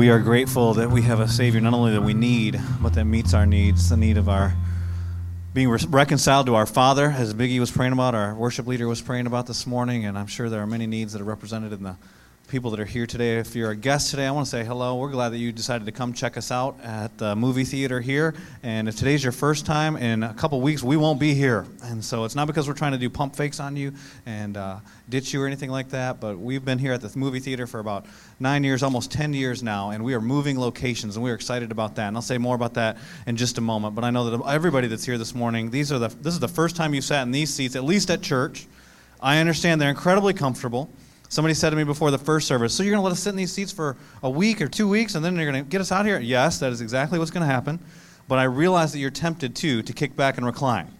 we are grateful that we have a Savior not only that we need, but that meets our needs, the need of our being re- reconciled to our Father, as Biggie was praying about, our worship leader was praying about this morning, and I'm sure there are many needs that are represented in the people that are here today. If you're a guest today, I want to say hello. We're glad that you decided to come check us out at the movie theater here. And if today's your first time, in a couple weeks, we won't be here. And so it's not because we're trying to do pump fakes on you and uh, ditch you or anything like that, but we've been here at the movie theater for about nine years, almost 10 years now, and we are moving locations, and we're excited about that. And I'll say more about that in just a moment. But I know that everybody that's here this morning, these are the, this is the first time you've sat in these seats, at least at church. I understand they're incredibly comfortable. Somebody said to me before the first service, So you're going to let us sit in these seats for a week or two weeks and then you're going to get us out here? Yes, that is exactly what's going to happen. But I realize that you're tempted too to kick back and recline.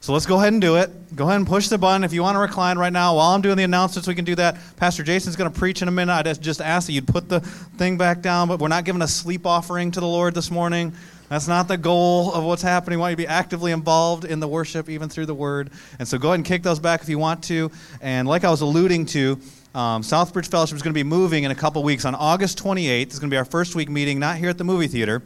So let's go ahead and do it. Go ahead and push the button. If you want to recline right now, while I'm doing the announcements, we can do that. Pastor Jason's going to preach in a minute. I just ask that you'd put the thing back down, but we're not giving a sleep offering to the Lord this morning. That's not the goal of what's happening. We want you to be actively involved in the worship, even through the word. And so go ahead and kick those back if you want to. And like I was alluding to, um, Southbridge Fellowship is going to be moving in a couple weeks. On August 28th it's going to be our first week meeting, not here at the movie theater,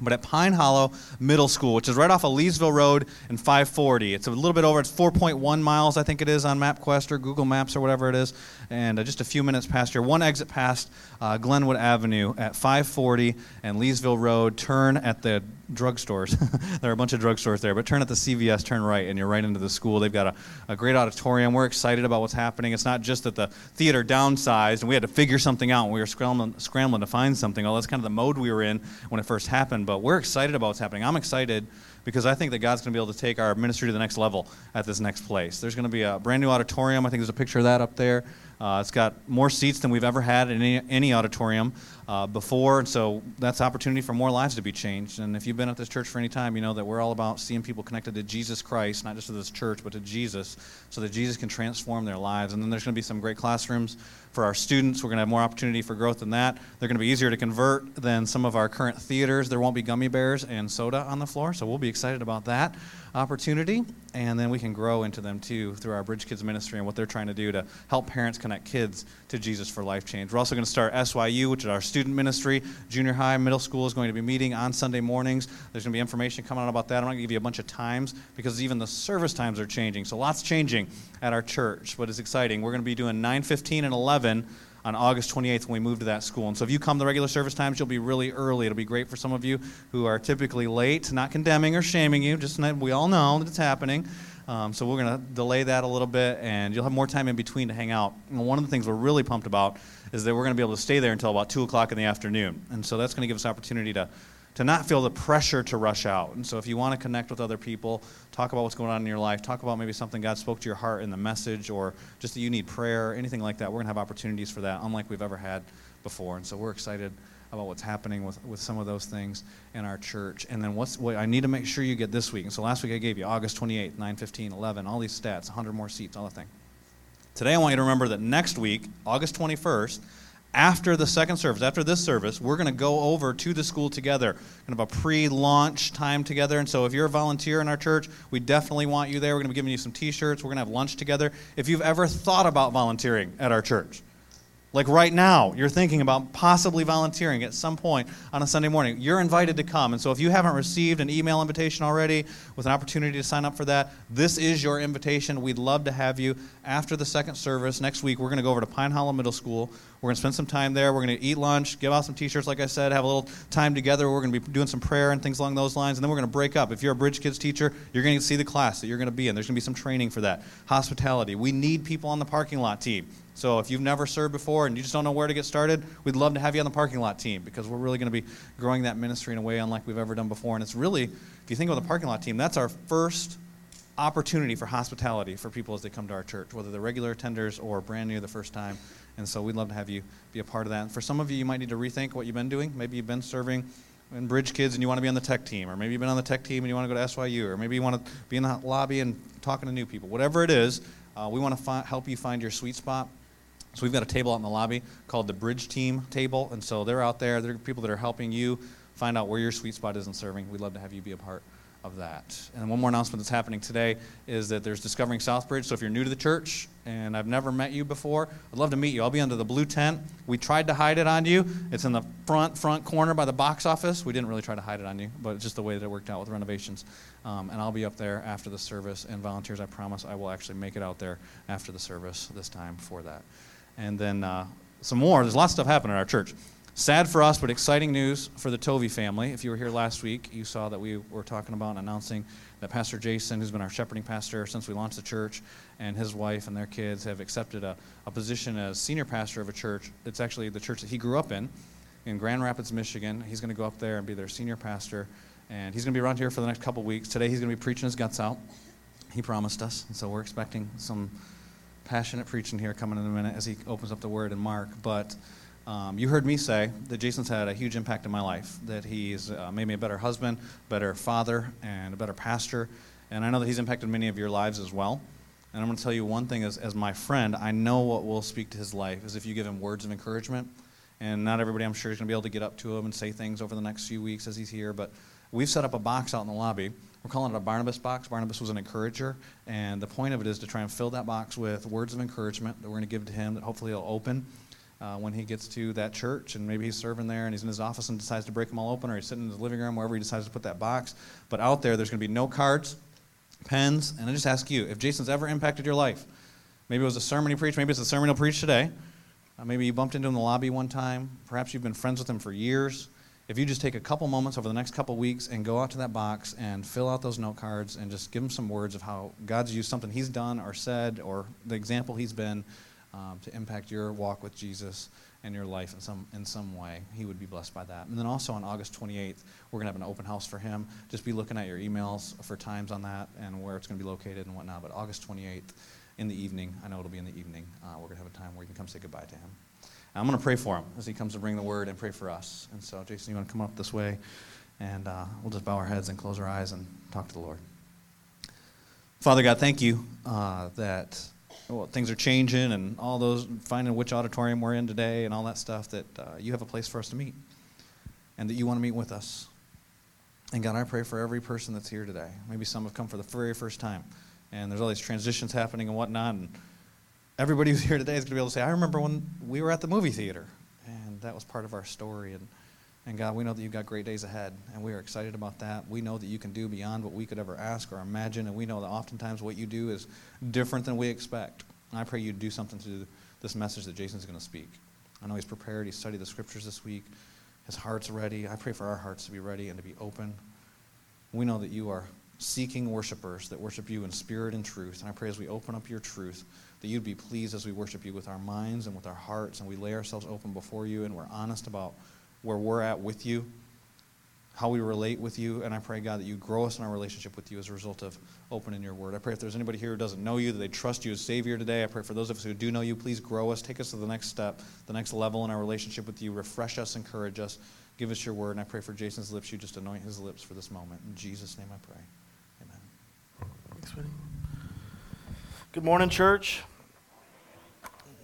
but at Pine Hollow Middle School, which is right off of Leesville Road and 540. It's a little bit over, it's 4.1 miles, I think it is, on MapQuest or Google Maps or whatever it is, and uh, just a few minutes past here. One exit past uh, Glenwood Avenue at 540 and Leesville Road. Turn at the drugstores. there are a bunch of drugstores there, but turn at the CVS, turn right, and you're right into the school. They've got a, a great auditorium. We're excited about what's happening. It's not just that the theater downsized and we had to figure something out and we were scrambling, scrambling to find something. Well, that's kind of the mode we were in when it first happened, but we're excited about what's happening. I'm excited because I think that God's going to be able to take our ministry to the next level at this next place. There's going to be a brand new auditorium. I think there's a picture of that up there. Uh, it's got more seats than we've ever had in any, any auditorium uh, before, and so that's opportunity for more lives to be changed. And if you've been at this church for any time, you know that we're all about seeing people connected to Jesus Christ, not just to this church, but to Jesus, so that Jesus can transform their lives. And then there's going to be some great classrooms for our students. We're going to have more opportunity for growth than that. They're going to be easier to convert than some of our current theaters. There won't be gummy bears and soda on the floor, so we'll be excited about that opportunity. And then we can grow into them too through our Bridge Kids ministry and what they're trying to do to help parents connect kids to Jesus for life change. We're also going to start SYU, which is our student ministry. Junior high, middle school is going to be meeting on Sunday mornings. There's going to be information coming out about that. I'm not going to give you a bunch of times because even the service times are changing. So lots changing at our church, but it's exciting. We're going to be doing 9:15 and 11 on August 28th when we move to that school. And so if you come the regular service times, you'll be really early. It'll be great for some of you who are typically late, not condemning or shaming you, just we all know that it's happening. Um, so we're going to delay that a little bit, and you'll have more time in between to hang out. And one of the things we're really pumped about is that we're going to be able to stay there until about 2 o'clock in the afternoon. And so that's going to give us opportunity to to not feel the pressure to rush out. And so if you want to connect with other people, talk about what's going on in your life, talk about maybe something God spoke to your heart in the message or just that you need prayer, anything like that, we're going to have opportunities for that, unlike we've ever had before. And so we're excited about what's happening with, with some of those things in our church. And then what's what I need to make sure you get this week. And so last week I gave you August 28th, 9, 15, 11, all these stats, 100 more seats, all the thing. Today I want you to remember that next week, August 21st, after the second service, after this service, we're going to go over to the school together, kind of a pre launch time together. And so, if you're a volunteer in our church, we definitely want you there. We're going to be giving you some t shirts. We're going to have lunch together. If you've ever thought about volunteering at our church, like right now, you're thinking about possibly volunteering at some point on a Sunday morning. You're invited to come. And so if you haven't received an email invitation already with an opportunity to sign up for that, this is your invitation. We'd love to have you after the second service. Next week, we're going to go over to Pine Hollow Middle School. We're going to spend some time there. We're going to eat lunch, give out some t shirts, like I said, have a little time together. We're going to be doing some prayer and things along those lines. And then we're going to break up. If you're a Bridge Kids teacher, you're going to see the class that you're going to be in. There's going to be some training for that. Hospitality. We need people on the parking lot team. So if you've never served before and you just don't know where to get started, we'd love to have you on the parking lot team because we're really going to be growing that ministry in a way unlike we've ever done before. And it's really, if you think about the parking lot team, that's our first opportunity for hospitality for people as they come to our church, whether they're regular attenders or brand new the first time. And so we'd love to have you be a part of that. And for some of you, you might need to rethink what you've been doing. Maybe you've been serving in Bridge Kids and you want to be on the tech team, or maybe you've been on the tech team and you want to go to SYU, or maybe you want to be in the lobby and talking to new people. Whatever it is, uh, we want to fi- help you find your sweet spot so we've got a table out in the lobby called the Bridge Team Table, and so they're out there. They're people that are helping you find out where your sweet spot is in serving. We'd love to have you be a part of that. And one more announcement that's happening today is that there's Discovering Southbridge. So if you're new to the church and I've never met you before, I'd love to meet you. I'll be under the blue tent. We tried to hide it on you. It's in the front front corner by the box office. We didn't really try to hide it on you, but it's just the way that it worked out with renovations. Um, and I'll be up there after the service. And volunteers, I promise, I will actually make it out there after the service this time for that. And then uh, some more. There's lots of stuff happening in our church. Sad for us, but exciting news for the Tovey family. If you were here last week, you saw that we were talking about announcing that Pastor Jason, who's been our shepherding pastor since we launched the church, and his wife and their kids have accepted a, a position as senior pastor of a church. It's actually the church that he grew up in, in Grand Rapids, Michigan. He's going to go up there and be their senior pastor, and he's going to be around here for the next couple weeks. Today, he's going to be preaching his guts out. He promised us, and so we're expecting some passionate preaching here coming in a minute as he opens up the word in Mark. But um, you heard me say that Jason's had a huge impact in my life, that he's uh, made me a better husband, better father, and a better pastor. And I know that he's impacted many of your lives as well. And I'm going to tell you one thing as, as my friend, I know what will speak to his life is if you give him words of encouragement. And not everybody, I'm sure, is going to be able to get up to him and say things over the next few weeks as he's here. But we've set up a box out in the lobby. We're calling it a Barnabas box. Barnabas was an encourager. And the point of it is to try and fill that box with words of encouragement that we're going to give to him that hopefully he'll open uh, when he gets to that church and maybe he's serving there and he's in his office and decides to break them all open or he's sitting in his living room wherever he decides to put that box but out there there's going to be no cards pens and i just ask you if jason's ever impacted your life maybe it was a sermon he preached maybe it's a sermon he'll preach today uh, maybe you bumped into him in the lobby one time perhaps you've been friends with him for years if you just take a couple moments over the next couple weeks and go out to that box and fill out those note cards and just give him some words of how god's used something he's done or said or the example he's been um, to impact your walk with Jesus and your life in some, in some way. He would be blessed by that. And then also on August 28th, we're going to have an open house for him. Just be looking at your emails for times on that and where it's going to be located and whatnot. But August 28th in the evening, I know it'll be in the evening, uh, we're going to have a time where you can come say goodbye to him. I'm going to pray for him as he comes to bring the word and pray for us. And so, Jason, you want to come up this way? And uh, we'll just bow our heads and close our eyes and talk to the Lord. Father God, thank you uh, that well, things are changing and all those, finding which auditorium we're in today and all that stuff, that uh, you have a place for us to meet and that you want to meet with us. And God, I pray for every person that's here today. Maybe some have come for the very first time and there's all these transitions happening and whatnot. And everybody who's here today is going to be able to say, I remember when we were at the movie theater and that was part of our story. And and God, we know that you've got great days ahead, and we are excited about that. We know that you can do beyond what we could ever ask or imagine, and we know that oftentimes what you do is different than we expect. And I pray you do something to this message that Jason's going to speak. I know he's prepared. He studied the scriptures this week. His heart's ready. I pray for our hearts to be ready and to be open. We know that you are seeking worshipers that worship you in spirit and truth. And I pray as we open up your truth, that you'd be pleased as we worship you with our minds and with our hearts, and we lay ourselves open before you, and we're honest about where we're at with you, how we relate with you, and I pray, God, that you grow us in our relationship with you as a result of opening your word. I pray if there's anybody here who doesn't know you, that they trust you as Savior today. I pray for those of us who do know you, please grow us, take us to the next step, the next level in our relationship with you, refresh us, encourage us, give us your word. And I pray for Jason's lips, you just anoint his lips for this moment. In Jesus' name I pray. Amen. Thanks, Winnie. Good morning, church.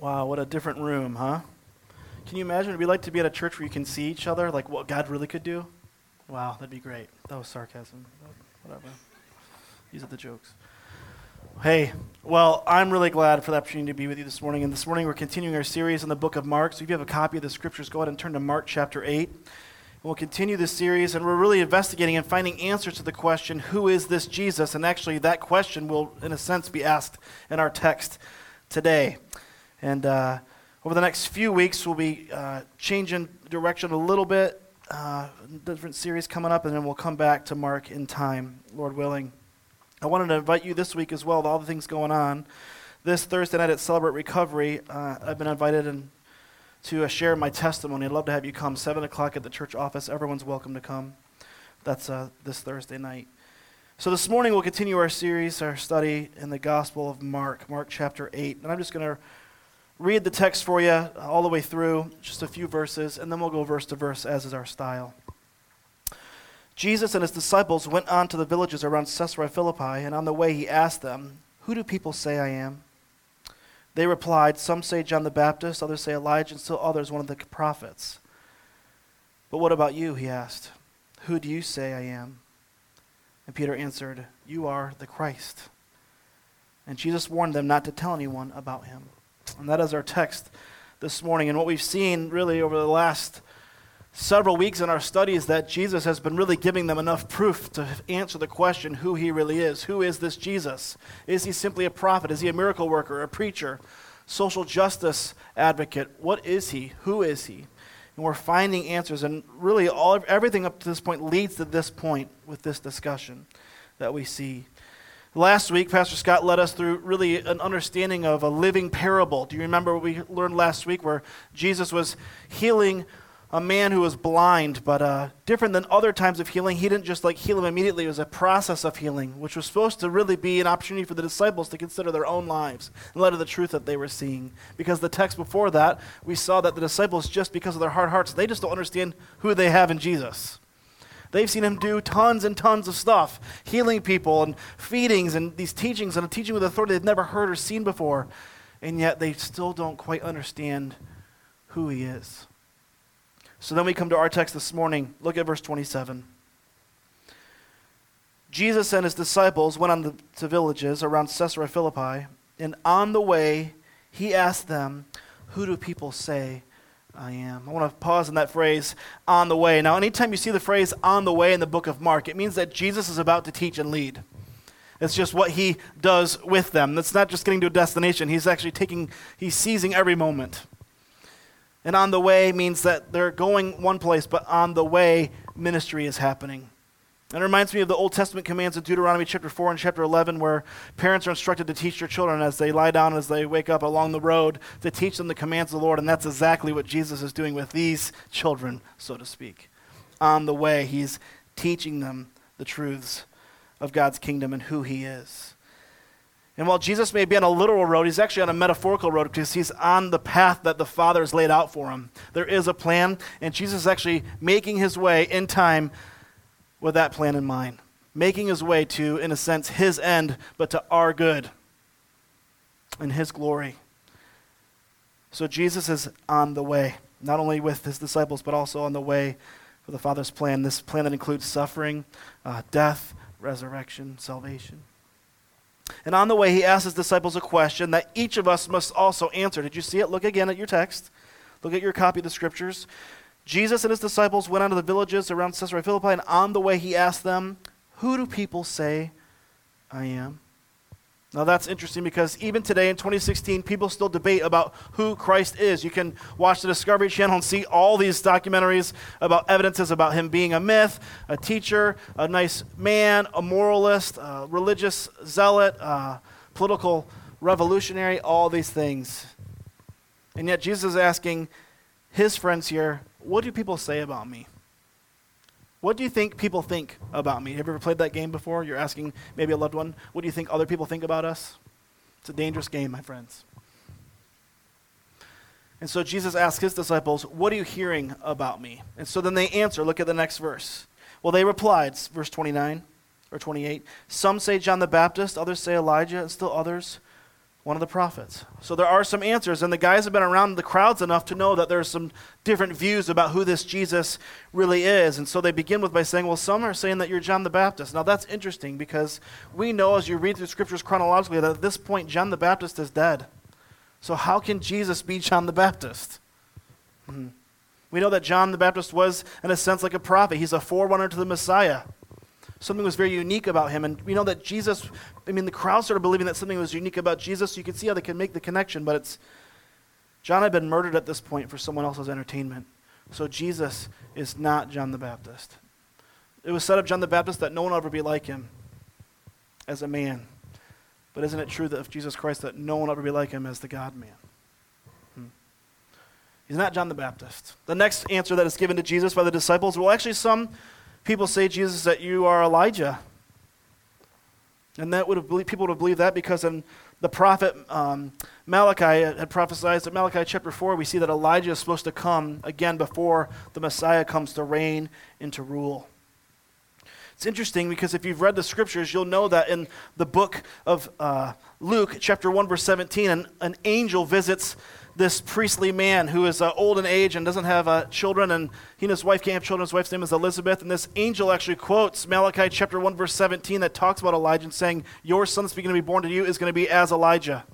Wow, what a different room, huh? Can you imagine be like to be at a church where you can see each other, like what God really could do? Wow, that'd be great. That was sarcasm. Whatever. These are the jokes. Hey, well, I'm really glad for the opportunity to be with you this morning. And this morning we're continuing our series in the book of Mark. So if you have a copy of the scriptures, go ahead and turn to Mark chapter 8. And we'll continue this series, and we're really investigating and finding answers to the question, who is this Jesus? And actually, that question will, in a sense, be asked in our text today. And uh, over the next few weeks, we'll be uh, changing direction a little bit, uh, different series coming up, and then we'll come back to Mark in time, Lord willing. I wanted to invite you this week as well, with all the things going on. This Thursday night at Celebrate Recovery, uh, I've been invited in to uh, share my testimony. I'd love to have you come. 7 o'clock at the church office. Everyone's welcome to come. That's uh, this Thursday night. So this morning we'll continue our series, our study in the Gospel of Mark, Mark chapter 8. And I'm just going to read the text for you all the way through, just a few verses, and then we'll go verse to verse, as is our style. Jesus and his disciples went on to the villages around Caesarea Philippi, and on the way he asked them, Who do people say I am? They replied, Some say John the Baptist, others say Elijah, and still others one of the prophets. But what about you? He asked. Who do you say I am? And Peter answered, You are the Christ. And Jesus warned them not to tell anyone about him. And that is our text this morning. And what we've seen really over the last several weeks in our studies that Jesus has been really giving them enough proof to answer the question who he really is. Who is this Jesus? Is he simply a prophet? Is he a miracle worker, a preacher, social justice advocate? What is he? Who is he? And we're finding answers, and really all everything up to this point leads to this point with this discussion that we see. Last week, Pastor Scott led us through really an understanding of a living parable. Do you remember what we learned last week where Jesus was healing a man who was blind, but uh, different than other times of healing, he didn't just like heal him immediately. It was a process of healing, which was supposed to really be an opportunity for the disciples to consider their own lives in light of the truth that they were seeing. Because the text before that, we saw that the disciples, just because of their hard hearts, they just don't understand who they have in Jesus. They've seen him do tons and tons of stuff, healing people and feedings and these teachings and a teaching with authority they've never heard or seen before. And yet they still don't quite understand who he is. So then we come to our text this morning. Look at verse 27. Jesus and his disciples went on to villages around Caesarea Philippi, and on the way, he asked them, Who do people say I am? I want to pause on that phrase, on the way. Now, anytime you see the phrase on the way in the book of Mark, it means that Jesus is about to teach and lead. It's just what he does with them. That's not just getting to a destination. He's actually taking, he's seizing every moment. And on the way means that they're going one place, but on the way, ministry is happening. And it reminds me of the Old Testament commands in Deuteronomy chapter 4 and chapter 11, where parents are instructed to teach their children as they lie down, as they wake up along the road, to teach them the commands of the Lord. And that's exactly what Jesus is doing with these children, so to speak. On the way, he's teaching them the truths of God's kingdom and who he is. And while Jesus may be on a literal road, he's actually on a metaphorical road because he's on the path that the Father has laid out for him. There is a plan, and Jesus is actually making his way in time with that plan in mind. Making his way to, in a sense, his end, but to our good and his glory. So Jesus is on the way, not only with his disciples, but also on the way for the Father's plan. This plan that includes suffering, uh, death, resurrection, salvation. And on the way, he asks his disciples a question that each of us must also answer. Did you see it? Look again at your text. Look at your copy of the scriptures. Jesus and his disciples went on to the villages around Caesarea Philippi, and on the way, he asked them, Who do people say I am? Now that's interesting because even today in 2016, people still debate about who Christ is. You can watch the Discovery Channel and see all these documentaries about evidences about him being a myth, a teacher, a nice man, a moralist, a religious zealot, a political revolutionary, all these things. And yet Jesus is asking his friends here, What do people say about me? What do you think people think about me? Have you ever played that game before? You're asking maybe a loved one, what do you think other people think about us? It's a dangerous game, my friends. And so Jesus asked his disciples, What are you hearing about me? And so then they answer. Look at the next verse. Well, they replied, verse 29 or 28. Some say John the Baptist, others say Elijah, and still others one of the prophets. So there are some answers, and the guys have been around the crowds enough to know that there's some different views about who this Jesus really is. And so they begin with by saying, well, some are saying that you're John the Baptist. Now that's interesting because we know as you read through scriptures chronologically that at this point John the Baptist is dead. So how can Jesus be John the Baptist? Mm-hmm. We know that John the Baptist was, in a sense, like a prophet. He's a forerunner to the Messiah something was very unique about him. And we know that Jesus, I mean, the crowd started believing that something was unique about Jesus. So you can see how they can make the connection, but it's John had been murdered at this point for someone else's entertainment. So Jesus is not John the Baptist. It was said of John the Baptist that no one will ever be like him as a man. But isn't it true that of Jesus Christ that no one will ever be like him as the God man? Hmm. He's not John the Baptist. The next answer that is given to Jesus by the disciples, well, actually, some people say, Jesus, that you are Elijah. And that would have believed, people would have believed that because in the prophet um, Malachi had prophesied in Malachi chapter 4, we see that Elijah is supposed to come again before the Messiah comes to reign and to rule. It's interesting because if you've read the scriptures, you'll know that in the book of uh, Luke, chapter 1, verse 17, an, an angel visits this priestly man who is uh, old in age and doesn't have uh, children, and he and his wife can't have children. His wife's name is Elizabeth. And this angel actually quotes Malachi chapter 1, verse 17, that talks about Elijah and saying, Your son that's going to be born to you is going to be as Elijah.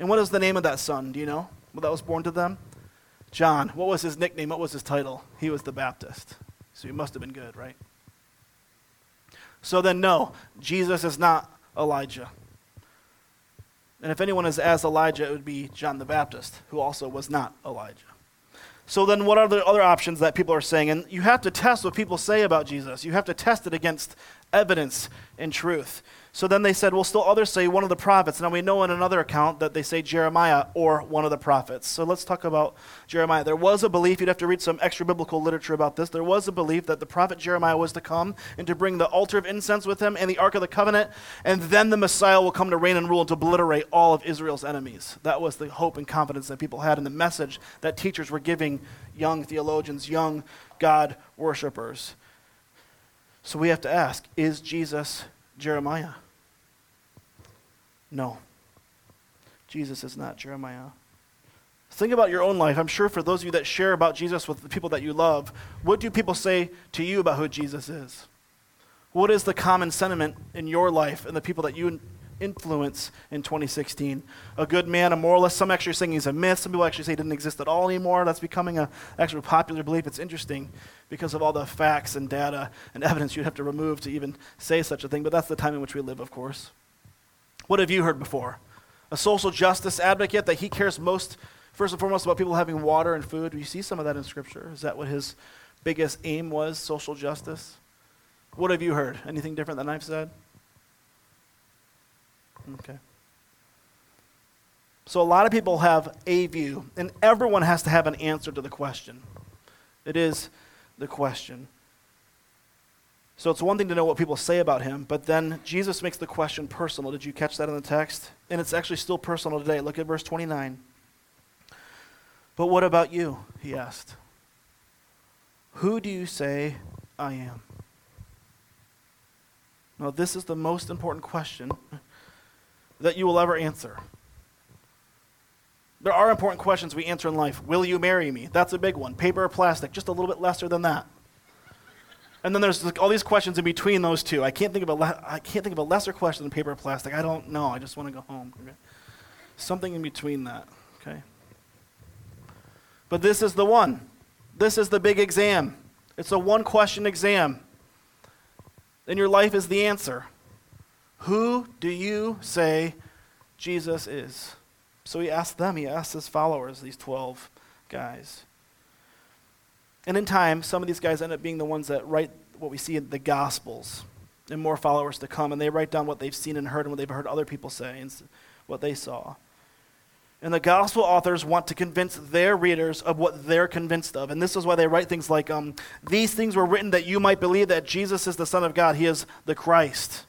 And what is the name of that son? Do you know? Well, that was born to them? John. What was his nickname? What was his title? He was the Baptist. So he must have been good, right? So then, no, Jesus is not Elijah. And if anyone is as Elijah, it would be John the Baptist, who also was not Elijah. So then, what are the other options that people are saying? And you have to test what people say about Jesus. You have to test it against evidence and truth. So then they said, well, still others say one of the prophets. Now we know in another account that they say Jeremiah or one of the prophets. So let's talk about Jeremiah. There was a belief, you'd have to read some extra biblical literature about this. There was a belief that the prophet Jeremiah was to come and to bring the altar of incense with him and the Ark of the Covenant, and then the Messiah will come to reign and rule and to obliterate all of Israel's enemies. That was the hope and confidence that people had in the message that teachers were giving young theologians, young God worshippers. So we have to ask is Jesus Jeremiah? No. Jesus is not Jeremiah. Think about your own life. I'm sure for those of you that share about Jesus with the people that you love, what do people say to you about who Jesus is? What is the common sentiment in your life and the people that you influence in 2016? A good man, a moralist. Some actually are saying he's a myth. Some people actually say he didn't exist at all anymore. That's becoming a actually popular belief. It's interesting because of all the facts and data and evidence you'd have to remove to even say such a thing. But that's the time in which we live, of course. What have you heard before? A social justice advocate that he cares most, first and foremost, about people having water and food. You see some of that in Scripture. Is that what his biggest aim was, social justice? What have you heard? Anything different than I've said? Okay. So a lot of people have a view, and everyone has to have an answer to the question. It is the question. So it's one thing to know what people say about him, but then Jesus makes the question personal. Did you catch that in the text? And it's actually still personal today. Look at verse 29. But what about you? He asked. Who do you say I am? Now, this is the most important question that you will ever answer. There are important questions we answer in life. Will you marry me? That's a big one. Paper or plastic? Just a little bit lesser than that. And then there's like all these questions in between those two. I can't think of a le- I can't think of a lesser question than paper or plastic. I don't know. I just want to go home. Okay? Something in between that. Okay. But this is the one. This is the big exam. It's a one question exam. And your life is the answer. Who do you say Jesus is? So he asked them, he asked his followers, these 12 guys. And in time, some of these guys end up being the ones that write what we see in the Gospels, and more followers to come. And they write down what they've seen and heard and what they've heard other people say and what they saw. And the gospel authors want to convince their readers of what they're convinced of. And this is why they write things like um, These things were written that you might believe that Jesus is the Son of God, He is the Christ.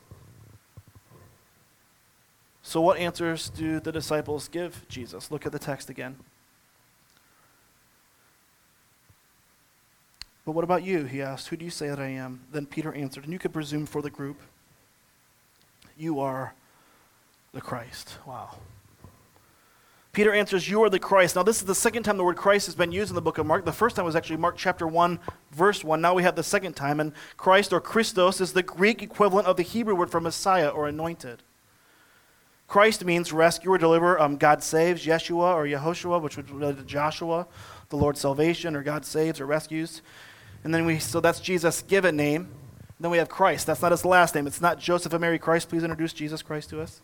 So, what answers do the disciples give Jesus? Look at the text again. But what about you? He asked. Who do you say that I am? Then Peter answered, and you could presume for the group, you are the Christ. Wow. Peter answers, You are the Christ. Now, this is the second time the word Christ has been used in the book of Mark. The first time was actually Mark chapter 1, verse 1. Now we have the second time. And Christ or Christos is the Greek equivalent of the Hebrew word for Messiah or anointed. Christ means rescuer, deliverer. Um, God saves, Yeshua or Yehoshua, which would relate to Joshua, the Lord's salvation, or God saves or rescues. And then we, so that's Jesus' given name. then we have Christ. That's not his last name. It's not Joseph and Mary Christ. Please introduce Jesus Christ to us.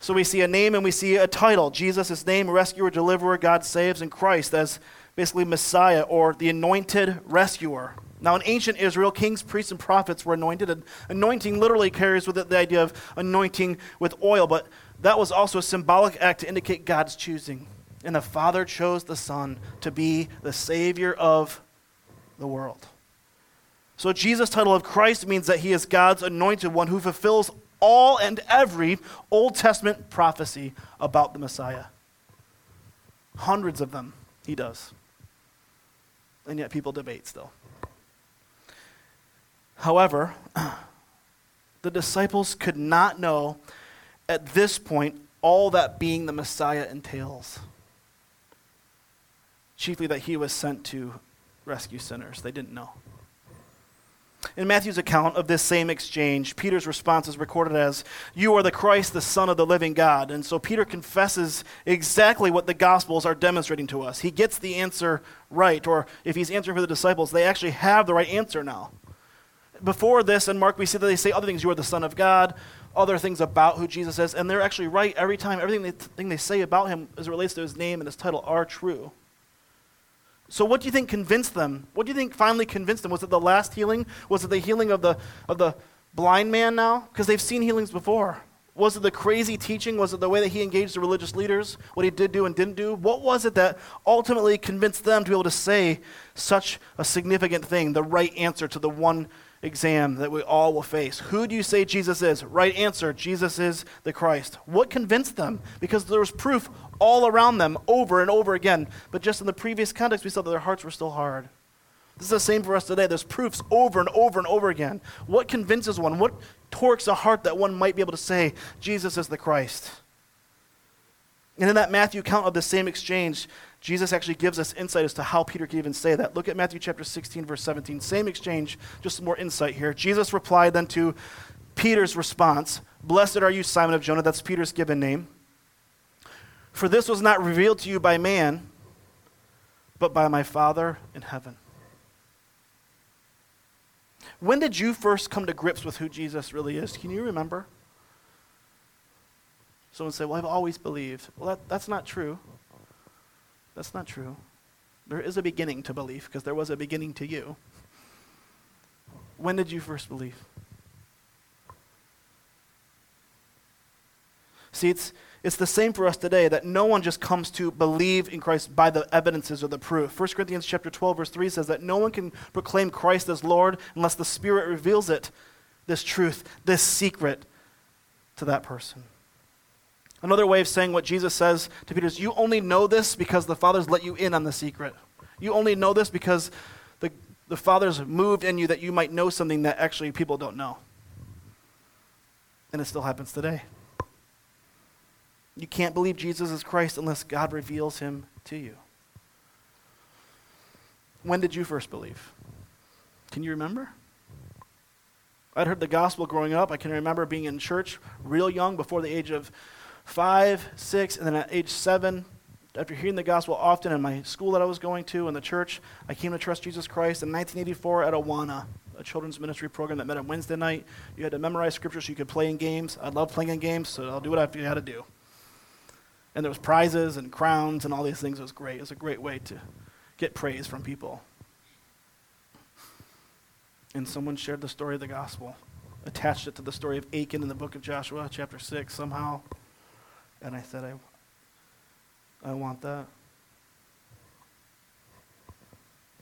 So we see a name and we see a title. Jesus is name, rescuer, deliverer, God saves, and Christ as basically Messiah or the anointed rescuer. Now, in ancient Israel, kings, priests, and prophets were anointed. And anointing literally carries with it the idea of anointing with oil, but that was also a symbolic act to indicate God's choosing. And the Father chose the Son to be the Savior of the world. So, Jesus' title of Christ means that he is God's anointed one who fulfills all and every Old Testament prophecy about the Messiah. Hundreds of them he does. And yet people debate still. However, the disciples could not know at this point all that being the Messiah entails. Chiefly that he was sent to rescue sinners. They didn't know. In Matthew's account of this same exchange, Peter's response is recorded as, You are the Christ, the Son of the living God. And so Peter confesses exactly what the Gospels are demonstrating to us. He gets the answer right, or if he's answering for the disciples, they actually have the right answer now. Before this, in Mark, we see that they say other things. You are the Son of God, other things about who Jesus is, and they're actually right every time. Everything they, thing they say about him as it relates to his name and his title are true. So, what do you think convinced them? What do you think finally convinced them? Was it the last healing? Was it the healing of the, of the blind man now? Because they've seen healings before. Was it the crazy teaching? Was it the way that he engaged the religious leaders? What he did do and didn't do? What was it that ultimately convinced them to be able to say such a significant thing, the right answer to the one exam that we all will face. Who do you say Jesus is? Right answer Jesus is the Christ. What convinced them? Because there was proof all around them over and over again. But just in the previous context, we saw that their hearts were still hard. This is the same for us today. There's proofs over and over and over again. What convinces one? What torques a heart that one might be able to say, Jesus is the Christ? And in that Matthew account of the same exchange, Jesus actually gives us insight as to how Peter could even say that. Look at Matthew chapter 16, verse 17. Same exchange, just some more insight here. Jesus replied then to Peter's response Blessed are you, Simon of Jonah. That's Peter's given name. For this was not revealed to you by man, but by my Father in heaven. When did you first come to grips with who Jesus really is? Can you remember? Someone say, Well, I've always believed. Well, that, that's not true. That's not true. There is a beginning to belief because there was a beginning to you. When did you first believe? See, it's, it's the same for us today that no one just comes to believe in Christ by the evidences or the proof. 1 Corinthians chapter 12 verse 3 says that no one can proclaim Christ as Lord unless the Spirit reveals it, this truth, this secret to that person. Another way of saying what Jesus says to Peter is, You only know this because the Father's let you in on the secret. You only know this because the, the Father's moved in you that you might know something that actually people don't know. And it still happens today. You can't believe Jesus is Christ unless God reveals him to you. When did you first believe? Can you remember? I'd heard the gospel growing up. I can remember being in church real young, before the age of five, six, and then at age seven, after hearing the gospel often in my school that I was going to and the church, I came to trust Jesus Christ in 1984 at Awana, a children's ministry program that met on Wednesday night. You had to memorize scripture so you could play in games. I love playing in games, so I'll do what I had to do. And there was prizes and crowns and all these things. It was great. It was a great way to get praise from people. And someone shared the story of the gospel, attached it to the story of Achan in the book of Joshua, chapter 6, somehow. And I said, I, I want that.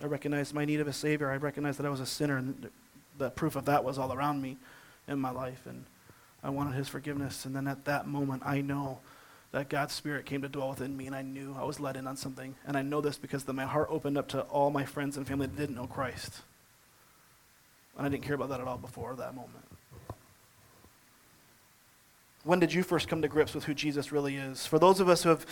I recognized my need of a Savior. I recognized that I was a sinner, and the proof of that was all around me in my life. And I wanted His forgiveness. And then at that moment, I know that God's Spirit came to dwell within me, and I knew I was let in on something. And I know this because then my heart opened up to all my friends and family that didn't know Christ. And I didn't care about that at all before that moment. When did you first come to grips with who Jesus really is? For those of us who have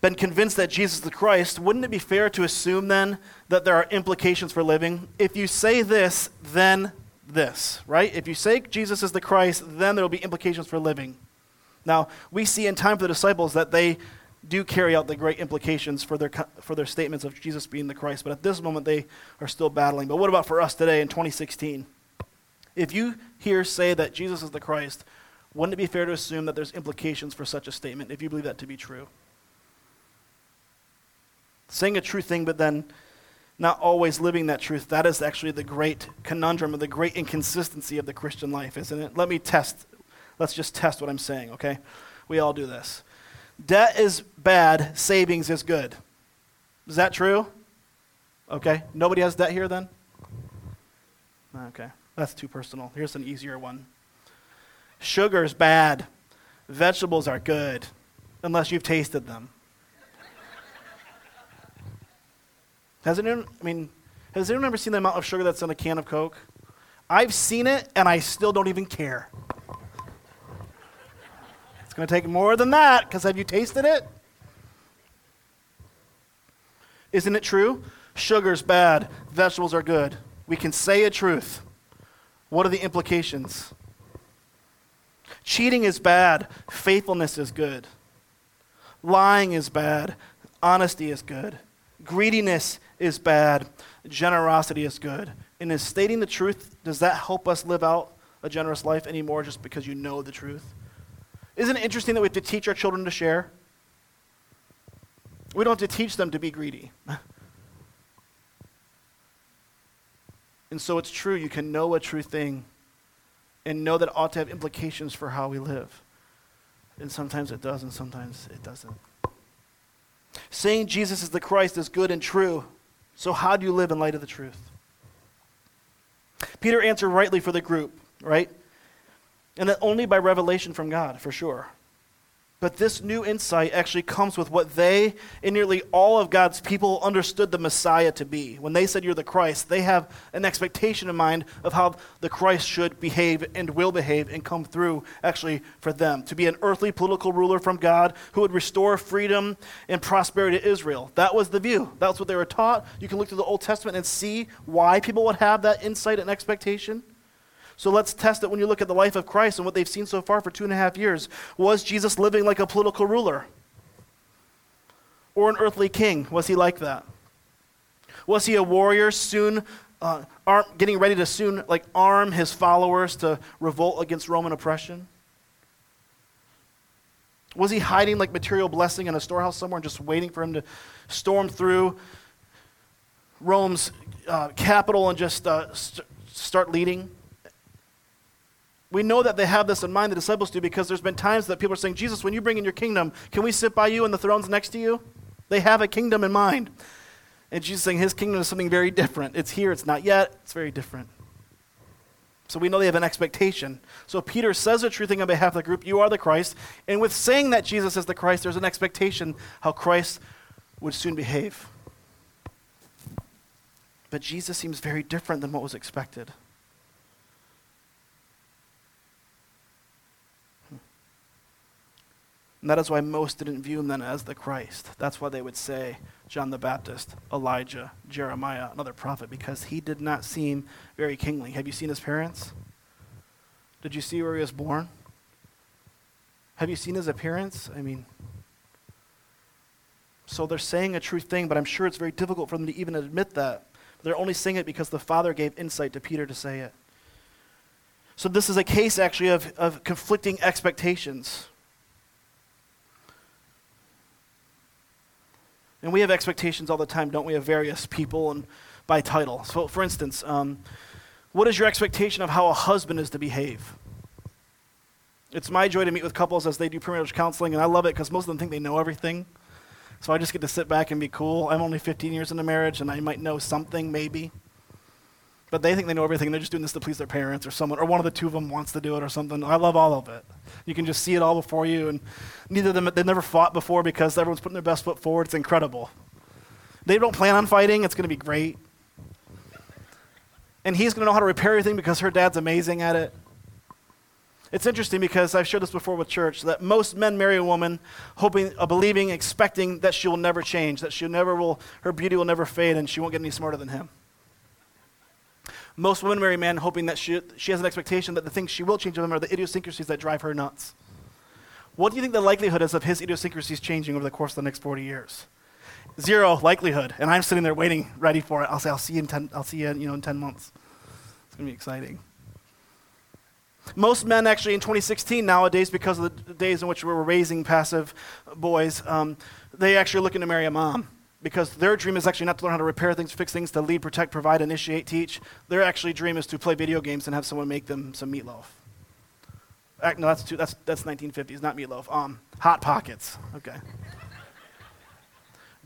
been convinced that Jesus is the Christ, wouldn't it be fair to assume then that there are implications for living? If you say this, then this, right? If you say Jesus is the Christ, then there will be implications for living. Now, we see in time for the disciples that they do carry out the great implications for their, for their statements of Jesus being the Christ, but at this moment they are still battling. But what about for us today in 2016? If you here say that Jesus is the Christ, wouldn't it be fair to assume that there's implications for such a statement if you believe that to be true? Saying a true thing, but then not always living that truth, that is actually the great conundrum or the great inconsistency of the Christian life, isn't it? Let me test. Let's just test what I'm saying, okay? We all do this. Debt is bad, savings is good. Is that true? Okay. Nobody has debt here then? Okay. That's too personal. Here's an easier one. Sugar is bad. Vegetables are good, unless you've tasted them. has anyone, I mean, has anyone ever seen the amount of sugar that's in a can of Coke? I've seen it and I still don't even care. It's going to take more than that because have you tasted it? Isn't it true? Sugar's bad, vegetables are good. We can say a truth. What are the implications? Cheating is bad, faithfulness is good. Lying is bad, honesty is good. Greediness is bad, generosity is good. And is stating the truth, does that help us live out a generous life anymore just because you know the truth? Isn't it interesting that we have to teach our children to share? We don't have to teach them to be greedy. and so it's true, you can know a true thing and know that ought to have implications for how we live. And sometimes it does, and sometimes it doesn't. Saying Jesus is the Christ is good and true. So, how do you live in light of the truth? Peter answered rightly for the group, right? And that only by revelation from God, for sure. But this new insight actually comes with what they and nearly all of God's people understood the Messiah to be. When they said you're the Christ, they have an expectation in mind of how the Christ should behave and will behave and come through actually for them. To be an earthly political ruler from God who would restore freedom and prosperity to Israel. That was the view. That's what they were taught. You can look through the Old Testament and see why people would have that insight and expectation. So let's test it when you look at the life of Christ and what they've seen so far for two and a half years. Was Jesus living like a political ruler? Or an earthly king? Was he like that? Was he a warrior soon, uh, arm, getting ready to soon like arm his followers to revolt against Roman oppression? Was he hiding like material blessing in a storehouse somewhere and just waiting for him to storm through Rome's uh, capital and just uh, st- start leading? We know that they have this in mind, the disciples do, because there's been times that people are saying, Jesus, when you bring in your kingdom, can we sit by you and the throne's next to you? They have a kingdom in mind. And Jesus saying his kingdom is something very different. It's here, it's not yet, it's very different. So we know they have an expectation. So Peter says a true thing on behalf of the group you are the Christ. And with saying that Jesus is the Christ, there's an expectation how Christ would soon behave. But Jesus seems very different than what was expected. And that is why most didn't view him then as the Christ. That's why they would say John the Baptist, Elijah, Jeremiah, another prophet, because he did not seem very kingly. Have you seen his parents? Did you see where he was born? Have you seen his appearance? I mean, so they're saying a true thing, but I'm sure it's very difficult for them to even admit that. They're only saying it because the Father gave insight to Peter to say it. So this is a case actually of, of conflicting expectations. And we have expectations all the time, don't we, of various people and by title. So, for instance, um, what is your expectation of how a husband is to behave? It's my joy to meet with couples as they do premarital counseling, and I love it because most of them think they know everything. So I just get to sit back and be cool. I'm only 15 years into marriage, and I might know something, maybe. But they think they know everything, and they're just doing this to please their parents or someone, or one of the two of them wants to do it or something. I love all of it. You can just see it all before you, and neither of them, they've never fought before because everyone's putting their best foot forward. It's incredible. They don't plan on fighting, it's going to be great. And he's going to know how to repair everything because her dad's amazing at it. It's interesting because I've shared this before with church that most men marry a woman hoping, uh, believing, expecting that she will never change, that she never will, her beauty will never fade, and she won't get any smarter than him. Most women marry men hoping that she, she has an expectation that the things she will change of him are the idiosyncrasies that drive her nuts. What do you think the likelihood is of his idiosyncrasies changing over the course of the next 40 years? Zero likelihood. And I'm sitting there waiting, ready for it. I'll say, I'll see you in 10, I'll see you in, you know, in 10 months. It's going to be exciting. Most men, actually, in 2016 nowadays, because of the days in which we were raising passive boys, um, they actually are looking to marry a mom because their dream is actually not to learn how to repair things, fix things, to lead, protect, provide, initiate, teach. Their actually dream is to play video games and have someone make them some meatloaf. no, that's, too, that's, that's 1950s, not meatloaf. Um, Hot Pockets. Okay.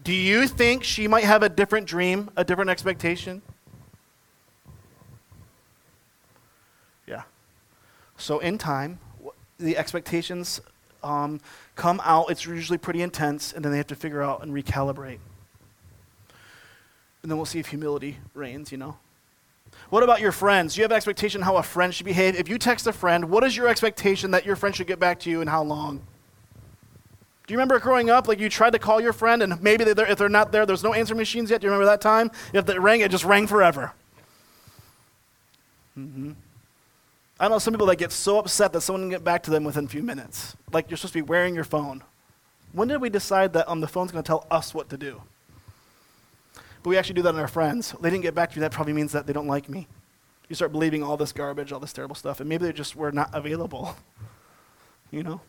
Do you think she might have a different dream, a different expectation? Yeah. So in time, the expectations um, come out. It's usually pretty intense, and then they have to figure out and recalibrate and then we'll see if humility reigns, you know. What about your friends? Do you have expectation how a friend should behave? If you text a friend, what is your expectation that your friend should get back to you and how long? Do you remember growing up, like you tried to call your friend and maybe they're, if they're not there, there's no answer machines yet? Do you remember that time? If it rang, it just rang forever. Mm-hmm. I know some people that get so upset that someone can get back to them within a few minutes. Like you're supposed to be wearing your phone. When did we decide that um, the phone's going to tell us what to do? But we actually do that in our friends. They didn't get back to you. That probably means that they don't like me. You start believing all this garbage, all this terrible stuff, and maybe they just were not available. you know?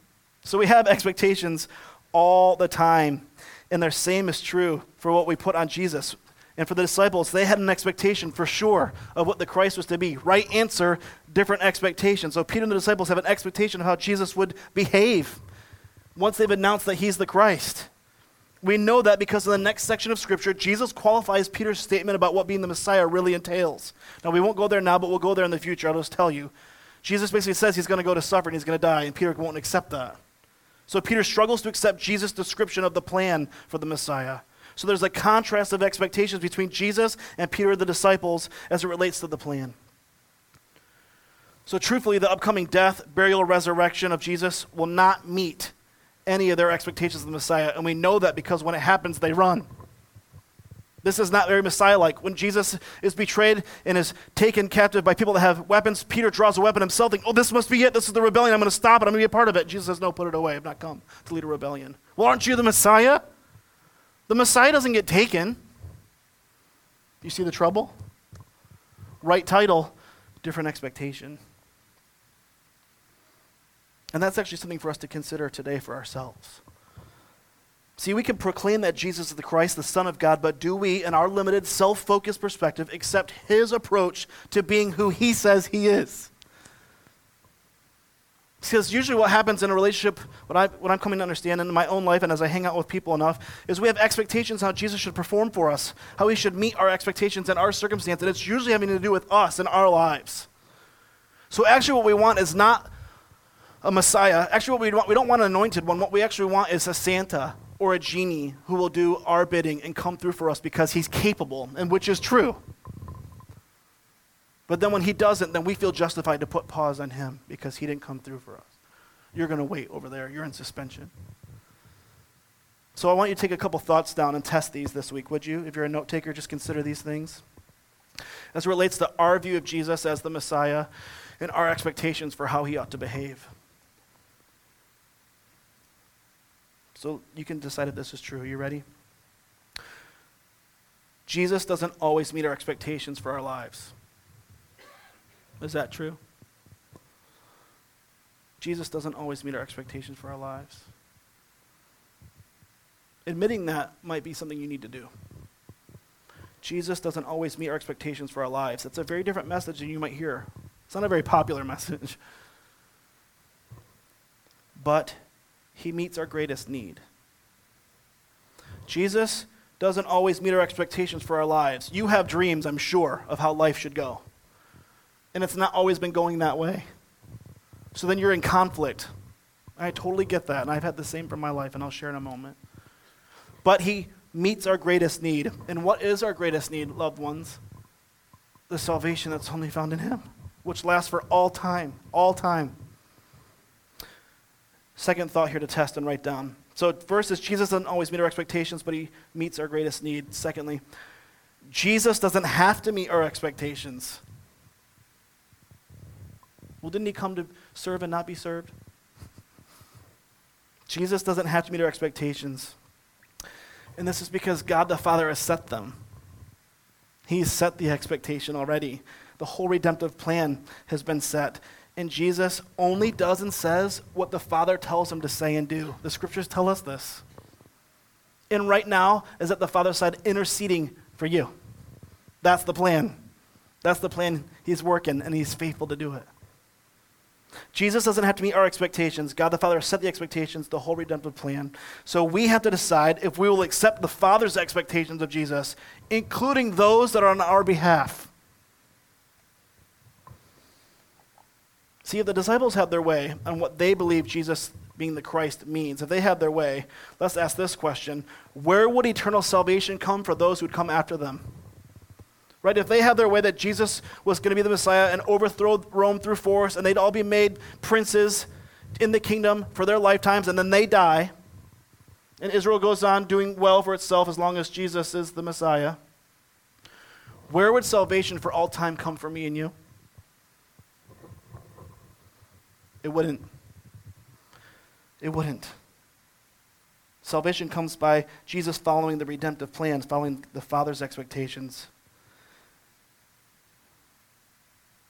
So we have expectations all the time. And the same is true for what we put on Jesus. And for the disciples, they had an expectation for sure of what the Christ was to be. Right answer, different expectation. So Peter and the disciples have an expectation of how Jesus would behave once they've announced that he's the Christ. We know that because in the next section of Scripture, Jesus qualifies Peter's statement about what being the Messiah really entails. Now, we won't go there now, but we'll go there in the future. I'll just tell you. Jesus basically says he's going to go to suffer and he's going to die, and Peter won't accept that. So Peter struggles to accept Jesus' description of the plan for the Messiah. So there's a contrast of expectations between Jesus and Peter the disciples as it relates to the plan. So, truthfully, the upcoming death, burial, resurrection of Jesus will not meet any of their expectations of the Messiah. And we know that because when it happens, they run. This is not very Messiah like. When Jesus is betrayed and is taken captive by people that have weapons, Peter draws a weapon himself, thinking, Oh, this must be it. This is the rebellion. I'm going to stop it. I'm going to be a part of it. Jesus says, No, put it away. I've not come to lead a rebellion. Well, aren't you the Messiah? The Messiah doesn't get taken. You see the trouble? Right title, different expectation. And that's actually something for us to consider today for ourselves. See, we can proclaim that Jesus is the Christ, the Son of God, but do we, in our limited, self focused perspective, accept his approach to being who he says he is? Because usually what happens in a relationship, what, I, what I'm coming to understand in my own life and as I hang out with people enough, is we have expectations how Jesus should perform for us, how he should meet our expectations and our circumstance, and it's usually having to do with us and our lives. So actually what we want is not a Messiah. Actually, what we want, we don't want an anointed one. What we actually want is a Santa or a genie who will do our bidding and come through for us because he's capable, and which is true. But then when he doesn't, then we feel justified to put pause on him because he didn't come through for us. You're going to wait over there. You're in suspension. So I want you to take a couple thoughts down and test these this week, would you? If you're a note taker, just consider these things. As it relates to our view of Jesus as the Messiah and our expectations for how he ought to behave. So you can decide if this is true. Are you ready? Jesus doesn't always meet our expectations for our lives. Is that true? Jesus doesn't always meet our expectations for our lives. Admitting that might be something you need to do. Jesus doesn't always meet our expectations for our lives. That's a very different message than you might hear. It's not a very popular message. But he meets our greatest need. Jesus doesn't always meet our expectations for our lives. You have dreams, I'm sure, of how life should go. And it's not always been going that way. So then you're in conflict. I totally get that, and I've had the same for my life, and I'll share in a moment. But he meets our greatest need. And what is our greatest need, loved ones? The salvation that's only found in him, which lasts for all time, all time. Second thought here to test and write down. So, first is Jesus doesn't always meet our expectations, but he meets our greatest need. Secondly, Jesus doesn't have to meet our expectations. Well, didn't he come to serve and not be served? Jesus doesn't have to meet our expectations. And this is because God the Father has set them. He's set the expectation already. The whole redemptive plan has been set. And Jesus only does and says what the Father tells him to say and do. The scriptures tell us this. And right now is at the Father's side interceding for you. That's the plan. That's the plan he's working, and he's faithful to do it. Jesus doesn't have to meet our expectations. God the Father set the expectations, the whole redemptive plan. So we have to decide if we will accept the Father's expectations of Jesus, including those that are on our behalf. See, if the disciples had their way on what they believe Jesus being the Christ means, if they had their way, let's ask this question Where would eternal salvation come for those who would come after them? Right? If they had their way that Jesus was going to be the Messiah and overthrow Rome through force, and they'd all be made princes in the kingdom for their lifetimes, and then they die, and Israel goes on doing well for itself as long as Jesus is the Messiah, where would salvation for all time come for me and you? It wouldn't. It wouldn't. Salvation comes by Jesus following the redemptive plans, following the Father's expectations.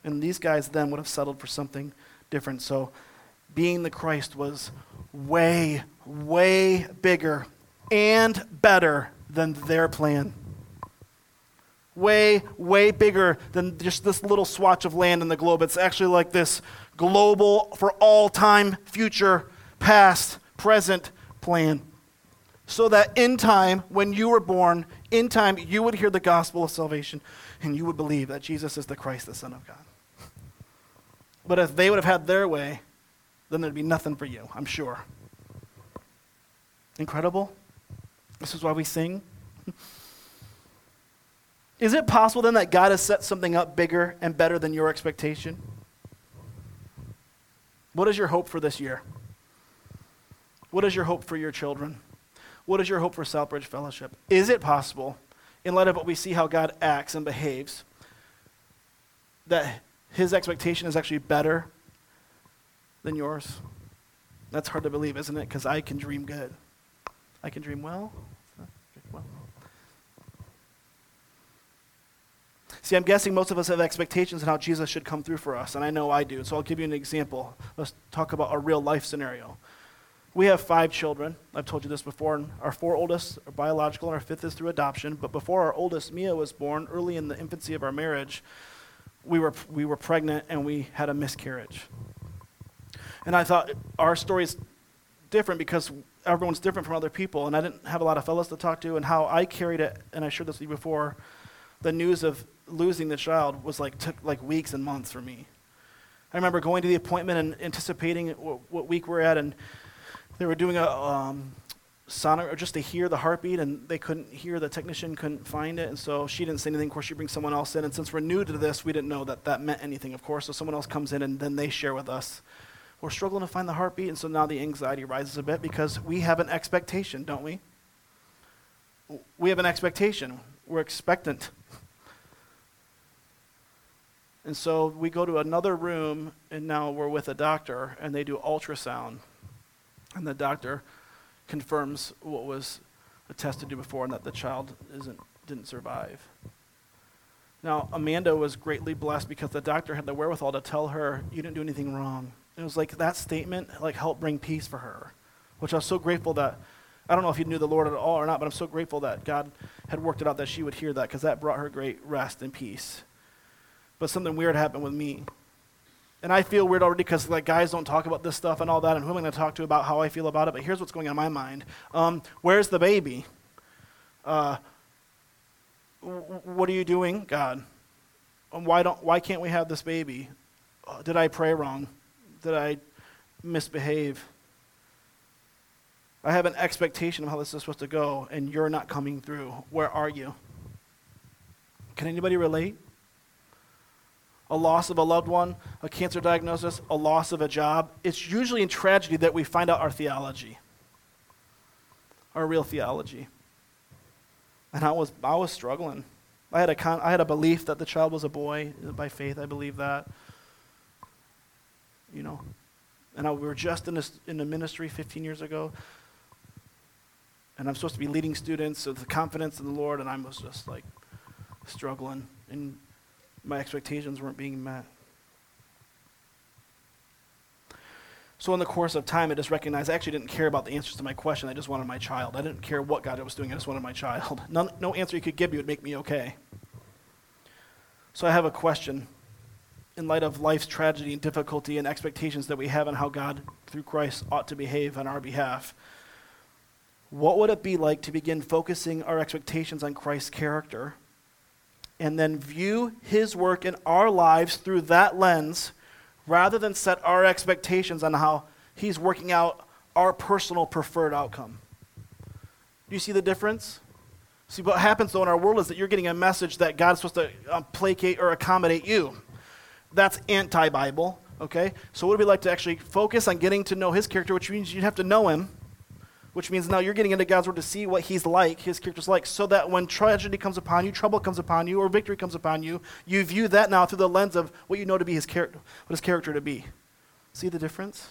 And these guys then would have settled for something different. So, being the Christ was way, way bigger and better than their plan. Way, way bigger than just this little swatch of land in the globe. It's actually like this global, for all time, future, past, present plan. So that in time, when you were born, in time, you would hear the gospel of salvation and you would believe that Jesus is the Christ, the Son of God. But if they would have had their way, then there'd be nothing for you, I'm sure. Incredible? This is why we sing. Is it possible then that God has set something up bigger and better than your expectation? What is your hope for this year? What is your hope for your children? What is your hope for Southbridge Fellowship? Is it possible, in light of what we see how God acts and behaves, that his expectation is actually better than yours. That's hard to believe, isn't it? Because I can dream good. I can dream well. See, I'm guessing most of us have expectations on how Jesus should come through for us, and I know I do. So I'll give you an example. Let's talk about a real life scenario. We have five children. I've told you this before. And our four oldest are biological, and our fifth is through adoption. But before our oldest, Mia, was born, early in the infancy of our marriage, we were, we were pregnant and we had a miscarriage. And I thought our story is different because everyone's different from other people. And I didn't have a lot of fellows to talk to. And how I carried it, and I shared this with you before, the news of losing the child was like, took like weeks and months for me. I remember going to the appointment and anticipating what, what week we're at, and they were doing a, um, sonar or just to hear the heartbeat and they couldn't hear the technician couldn't find it and so she didn't say anything. Of course she brings someone else in and since we're new to this we didn't know that that meant anything of course so someone else comes in and then they share with us. We're struggling to find the heartbeat and so now the anxiety rises a bit because we have an expectation don't we? We have an expectation. We're expectant and so we go to another room and now we're with a doctor and they do ultrasound and the doctor confirms what was attested to do before and that the child isn't, didn't survive. Now, Amanda was greatly blessed because the doctor had the wherewithal to tell her, You didn't do anything wrong. It was like that statement like helped bring peace for her, which I was so grateful that I don't know if you knew the Lord at all or not, but I'm so grateful that God had worked it out that she would hear that because that brought her great rest and peace. But something weird happened with me. And I feel weird already because like guys don't talk about this stuff and all that, and who am I going to talk to about how I feel about it? But here's what's going on in my mind: um, Where's the baby? Uh, what are you doing, God? Why don't? Why can't we have this baby? Uh, did I pray wrong? Did I misbehave? I have an expectation of how this is supposed to go, and you're not coming through. Where are you? Can anybody relate? A loss of a loved one, a cancer diagnosis, a loss of a job, it's usually in tragedy that we find out our theology, our real theology. And I was, I was struggling. I had, a con- I had a belief that the child was a boy. By faith, I believe that. You know. And I, we were just in, this, in the ministry 15 years ago. And I'm supposed to be leading students with the confidence in the Lord, and I was just like struggling. And my expectations weren't being met. So, in the course of time, I just recognized I actually didn't care about the answers to my question. I just wanted my child. I didn't care what God was doing. I just wanted my child. None, no answer He could give me would make me okay. So, I have a question in light of life's tragedy and difficulty and expectations that we have on how God, through Christ, ought to behave on our behalf. What would it be like to begin focusing our expectations on Christ's character? And then view his work in our lives through that lens rather than set our expectations on how he's working out our personal preferred outcome. Do you see the difference? See, what happens though in our world is that you're getting a message that God's supposed to uh, placate or accommodate you. That's anti Bible, okay? So, what would we like to actually focus on getting to know his character, which means you'd have to know him, which means now you're getting into God's word to see what he's like, his character's like, so that when tragedy comes upon you, trouble comes upon you, or victory comes upon you, you view that now through the lens of what you know to be his character, what his character to be. See the difference?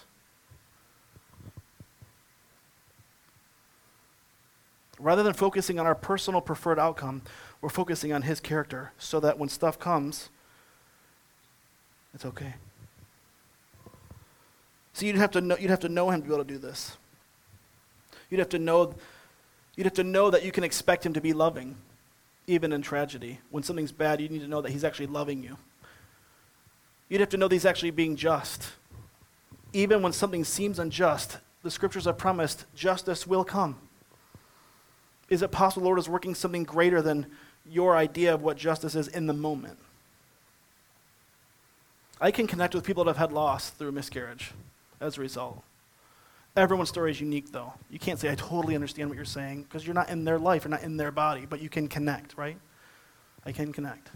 Rather than focusing on our personal preferred outcome, we're focusing on his character so that when stuff comes, it's okay. So you'd have to know, you'd have to know him to be able to do this. You'd have to know you'd have to know that you can expect him to be loving even in tragedy. When something's bad, you need to know that he's actually loving you. You'd have to know that he's actually being just. Even when something seems unjust, the scriptures have promised justice will come. Is it possible the Lord is working something greater than your idea of what justice is in the moment? I can connect with people that have had loss through miscarriage as a result. Everyone's story is unique, though. You can't say, I totally understand what you're saying, because you're not in their life, you're not in their body, but you can connect, right? I can connect.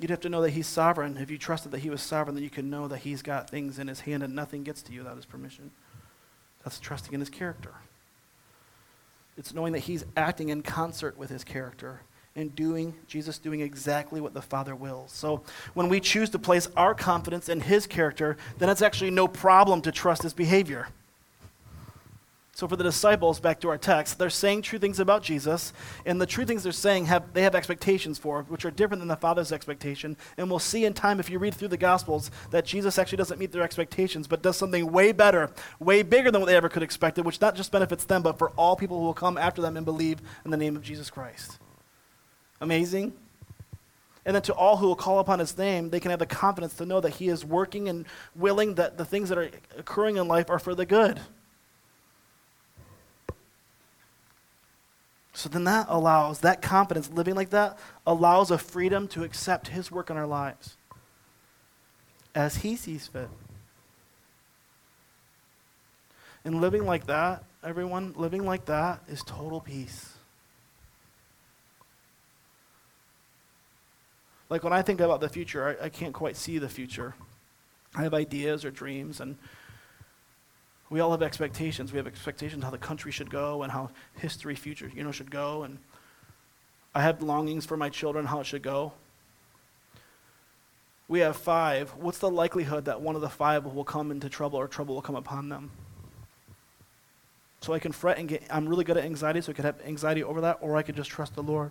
You'd have to know that He's sovereign. If you trusted that He was sovereign, then you can know that He's got things in His hand and nothing gets to you without His permission. That's trusting in His character. It's knowing that He's acting in concert with His character and doing, Jesus doing exactly what the Father wills. So when we choose to place our confidence in His character, then it's actually no problem to trust His behavior. So for the disciples, back to our text, they're saying true things about Jesus, and the true things they're saying have they have expectations for, which are different than the Father's expectation. And we'll see in time if you read through the Gospels that Jesus actually doesn't meet their expectations, but does something way better, way bigger than what they ever could expect, which not just benefits them, but for all people who will come after them and believe in the name of Jesus Christ. Amazing? And then to all who will call upon his name, they can have the confidence to know that he is working and willing that the things that are occurring in life are for the good. So then that allows, that confidence, living like that, allows a freedom to accept His work in our lives as He sees fit. And living like that, everyone, living like that is total peace. Like when I think about the future, I, I can't quite see the future. I have ideas or dreams, and we all have expectations. We have expectations how the country should go and how history, future, you know, should go. And I have longings for my children, how it should go. We have five. What's the likelihood that one of the five will come into trouble or trouble will come upon them? So I can fret and get, I'm really good at anxiety, so I could have anxiety over that, or I could just trust the Lord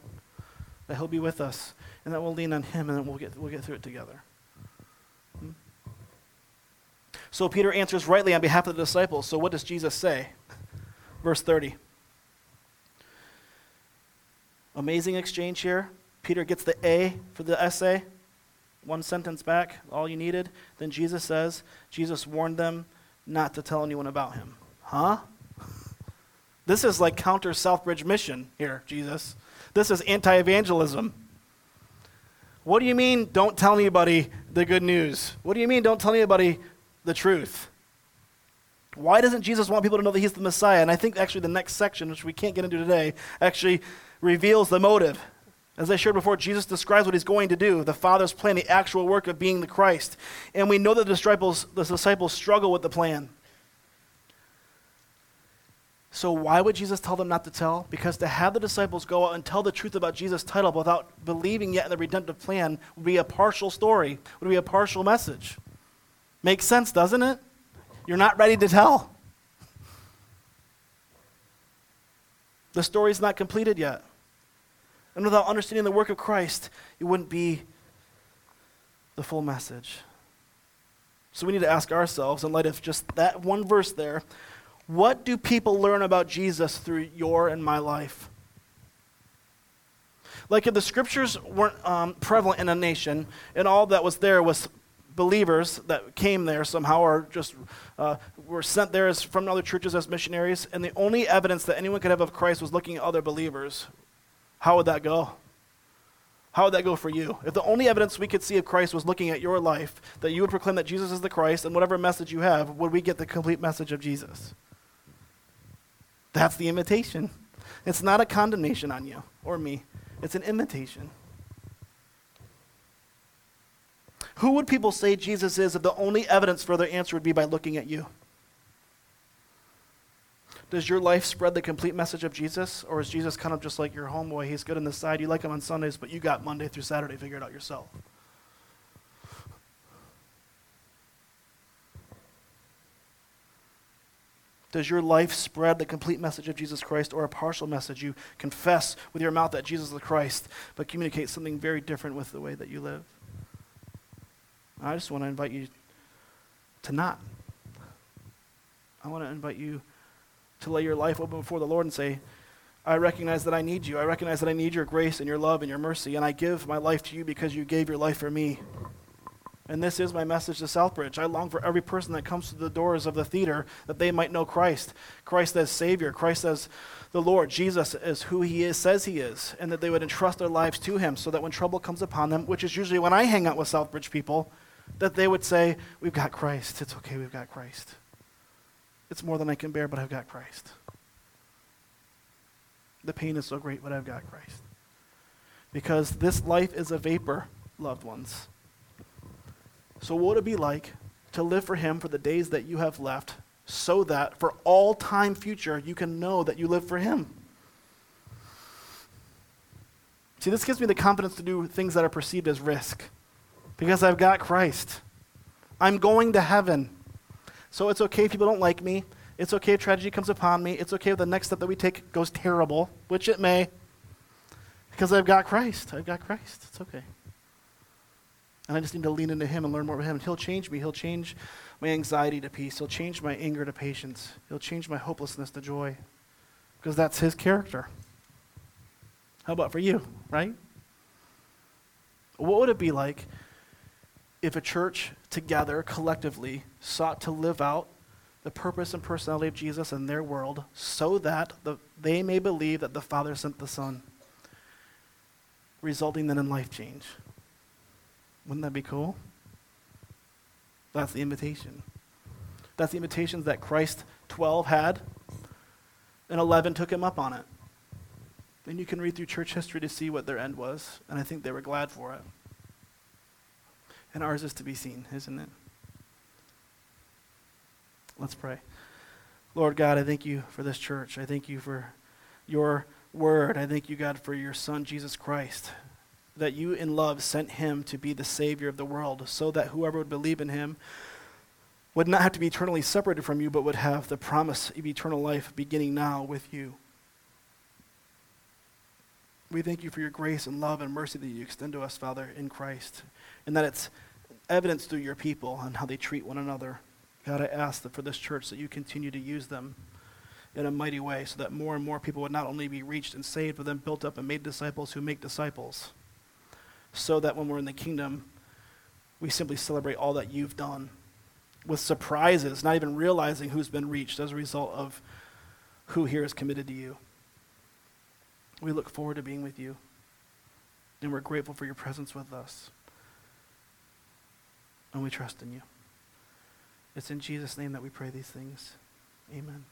that He'll be with us and that we'll lean on Him and then we'll get, we'll get through it together. Hmm? So Peter answers rightly on behalf of the disciples. So what does Jesus say? Verse 30. Amazing exchange here. Peter gets the A for the essay. One sentence back, all you needed. Then Jesus says, Jesus warned them not to tell anyone about him. Huh? This is like counter Southbridge mission here, Jesus. This is anti evangelism. What do you mean, don't tell anybody the good news? What do you mean, don't tell anybody the truth. Why doesn't Jesus want people to know that he's the Messiah? And I think actually the next section, which we can't get into today, actually reveals the motive. As I shared before, Jesus describes what he's going to do, the Father's plan, the actual work of being the Christ. And we know that the disciples, the disciples struggle with the plan. So why would Jesus tell them not to tell? Because to have the disciples go out and tell the truth about Jesus' title without believing yet in the redemptive plan would be a partial story, would be a partial message. Makes sense, doesn't it? You're not ready to tell. The story's not completed yet. And without understanding the work of Christ, it wouldn't be the full message. So we need to ask ourselves, in light of just that one verse there, what do people learn about Jesus through your and my life? Like if the scriptures weren't um, prevalent in a nation and all that was there was believers that came there somehow or just uh, were sent there as, from other churches as missionaries, and the only evidence that anyone could have of Christ was looking at other believers, how would that go? How would that go for you? If the only evidence we could see of Christ was looking at your life, that you would proclaim that Jesus is the Christ and whatever message you have, would we get the complete message of Jesus? That's the invitation. It's not a condemnation on you or me, it's an invitation. Who would people say Jesus is if the only evidence for their answer would be by looking at you? Does your life spread the complete message of Jesus? Or is Jesus kind of just like your homeboy? He's good on the side. You like him on Sundays, but you got Monday through Saturday figured out yourself. Does your life spread the complete message of Jesus Christ or a partial message? You confess with your mouth that Jesus is the Christ, but communicate something very different with the way that you live. I just want to invite you to not. I want to invite you to lay your life open before the Lord and say, I recognize that I need you. I recognize that I need your grace and your love and your mercy, and I give my life to you because you gave your life for me. And this is my message to Southbridge. I long for every person that comes to the doors of the theater that they might know Christ. Christ as Savior, Christ as the Lord, Jesus as who He is, says He is, and that they would entrust their lives to Him so that when trouble comes upon them, which is usually when I hang out with Southbridge people, that they would say, We've got Christ. It's okay, we've got Christ. It's more than I can bear, but I've got Christ. The pain is so great, but I've got Christ. Because this life is a vapor, loved ones. So, what would it be like to live for Him for the days that you have left, so that for all time future you can know that you live for Him? See, this gives me the confidence to do things that are perceived as risk because I've got Christ. I'm going to heaven. So it's okay if people don't like me. It's okay if tragedy comes upon me. It's okay if the next step that we take goes terrible, which it may, because I've got Christ. I've got Christ. It's okay. And I just need to lean into Him and learn more about Him. And He'll change me. He'll change my anxiety to peace. He'll change my anger to patience. He'll change my hopelessness to joy, because that's His character. How about for you, right? What would it be like if a church together, collectively, sought to live out the purpose and personality of Jesus in their world so that the, they may believe that the Father sent the Son, resulting then in life change. Wouldn't that be cool? That's the invitation. That's the invitations that Christ 12 had, and 11 took him up on it. And you can read through church history to see what their end was, and I think they were glad for it. And ours is to be seen, isn't it? Let's pray. Lord God, I thank you for this church. I thank you for your word. I thank you, God, for your Son, Jesus Christ, that you in love sent him to be the Savior of the world, so that whoever would believe in him would not have to be eternally separated from you, but would have the promise of eternal life beginning now with you. We thank you for your grace and love and mercy that you extend to us, Father, in Christ, and that it's evidence through your people and how they treat one another. God, I ask that for this church that you continue to use them in a mighty way so that more and more people would not only be reached and saved, but then built up and made disciples who make disciples. So that when we're in the kingdom, we simply celebrate all that you've done with surprises, not even realizing who's been reached as a result of who here is committed to you. We look forward to being with you, and we're grateful for your presence with us. And we trust in you. It's in Jesus' name that we pray these things. Amen.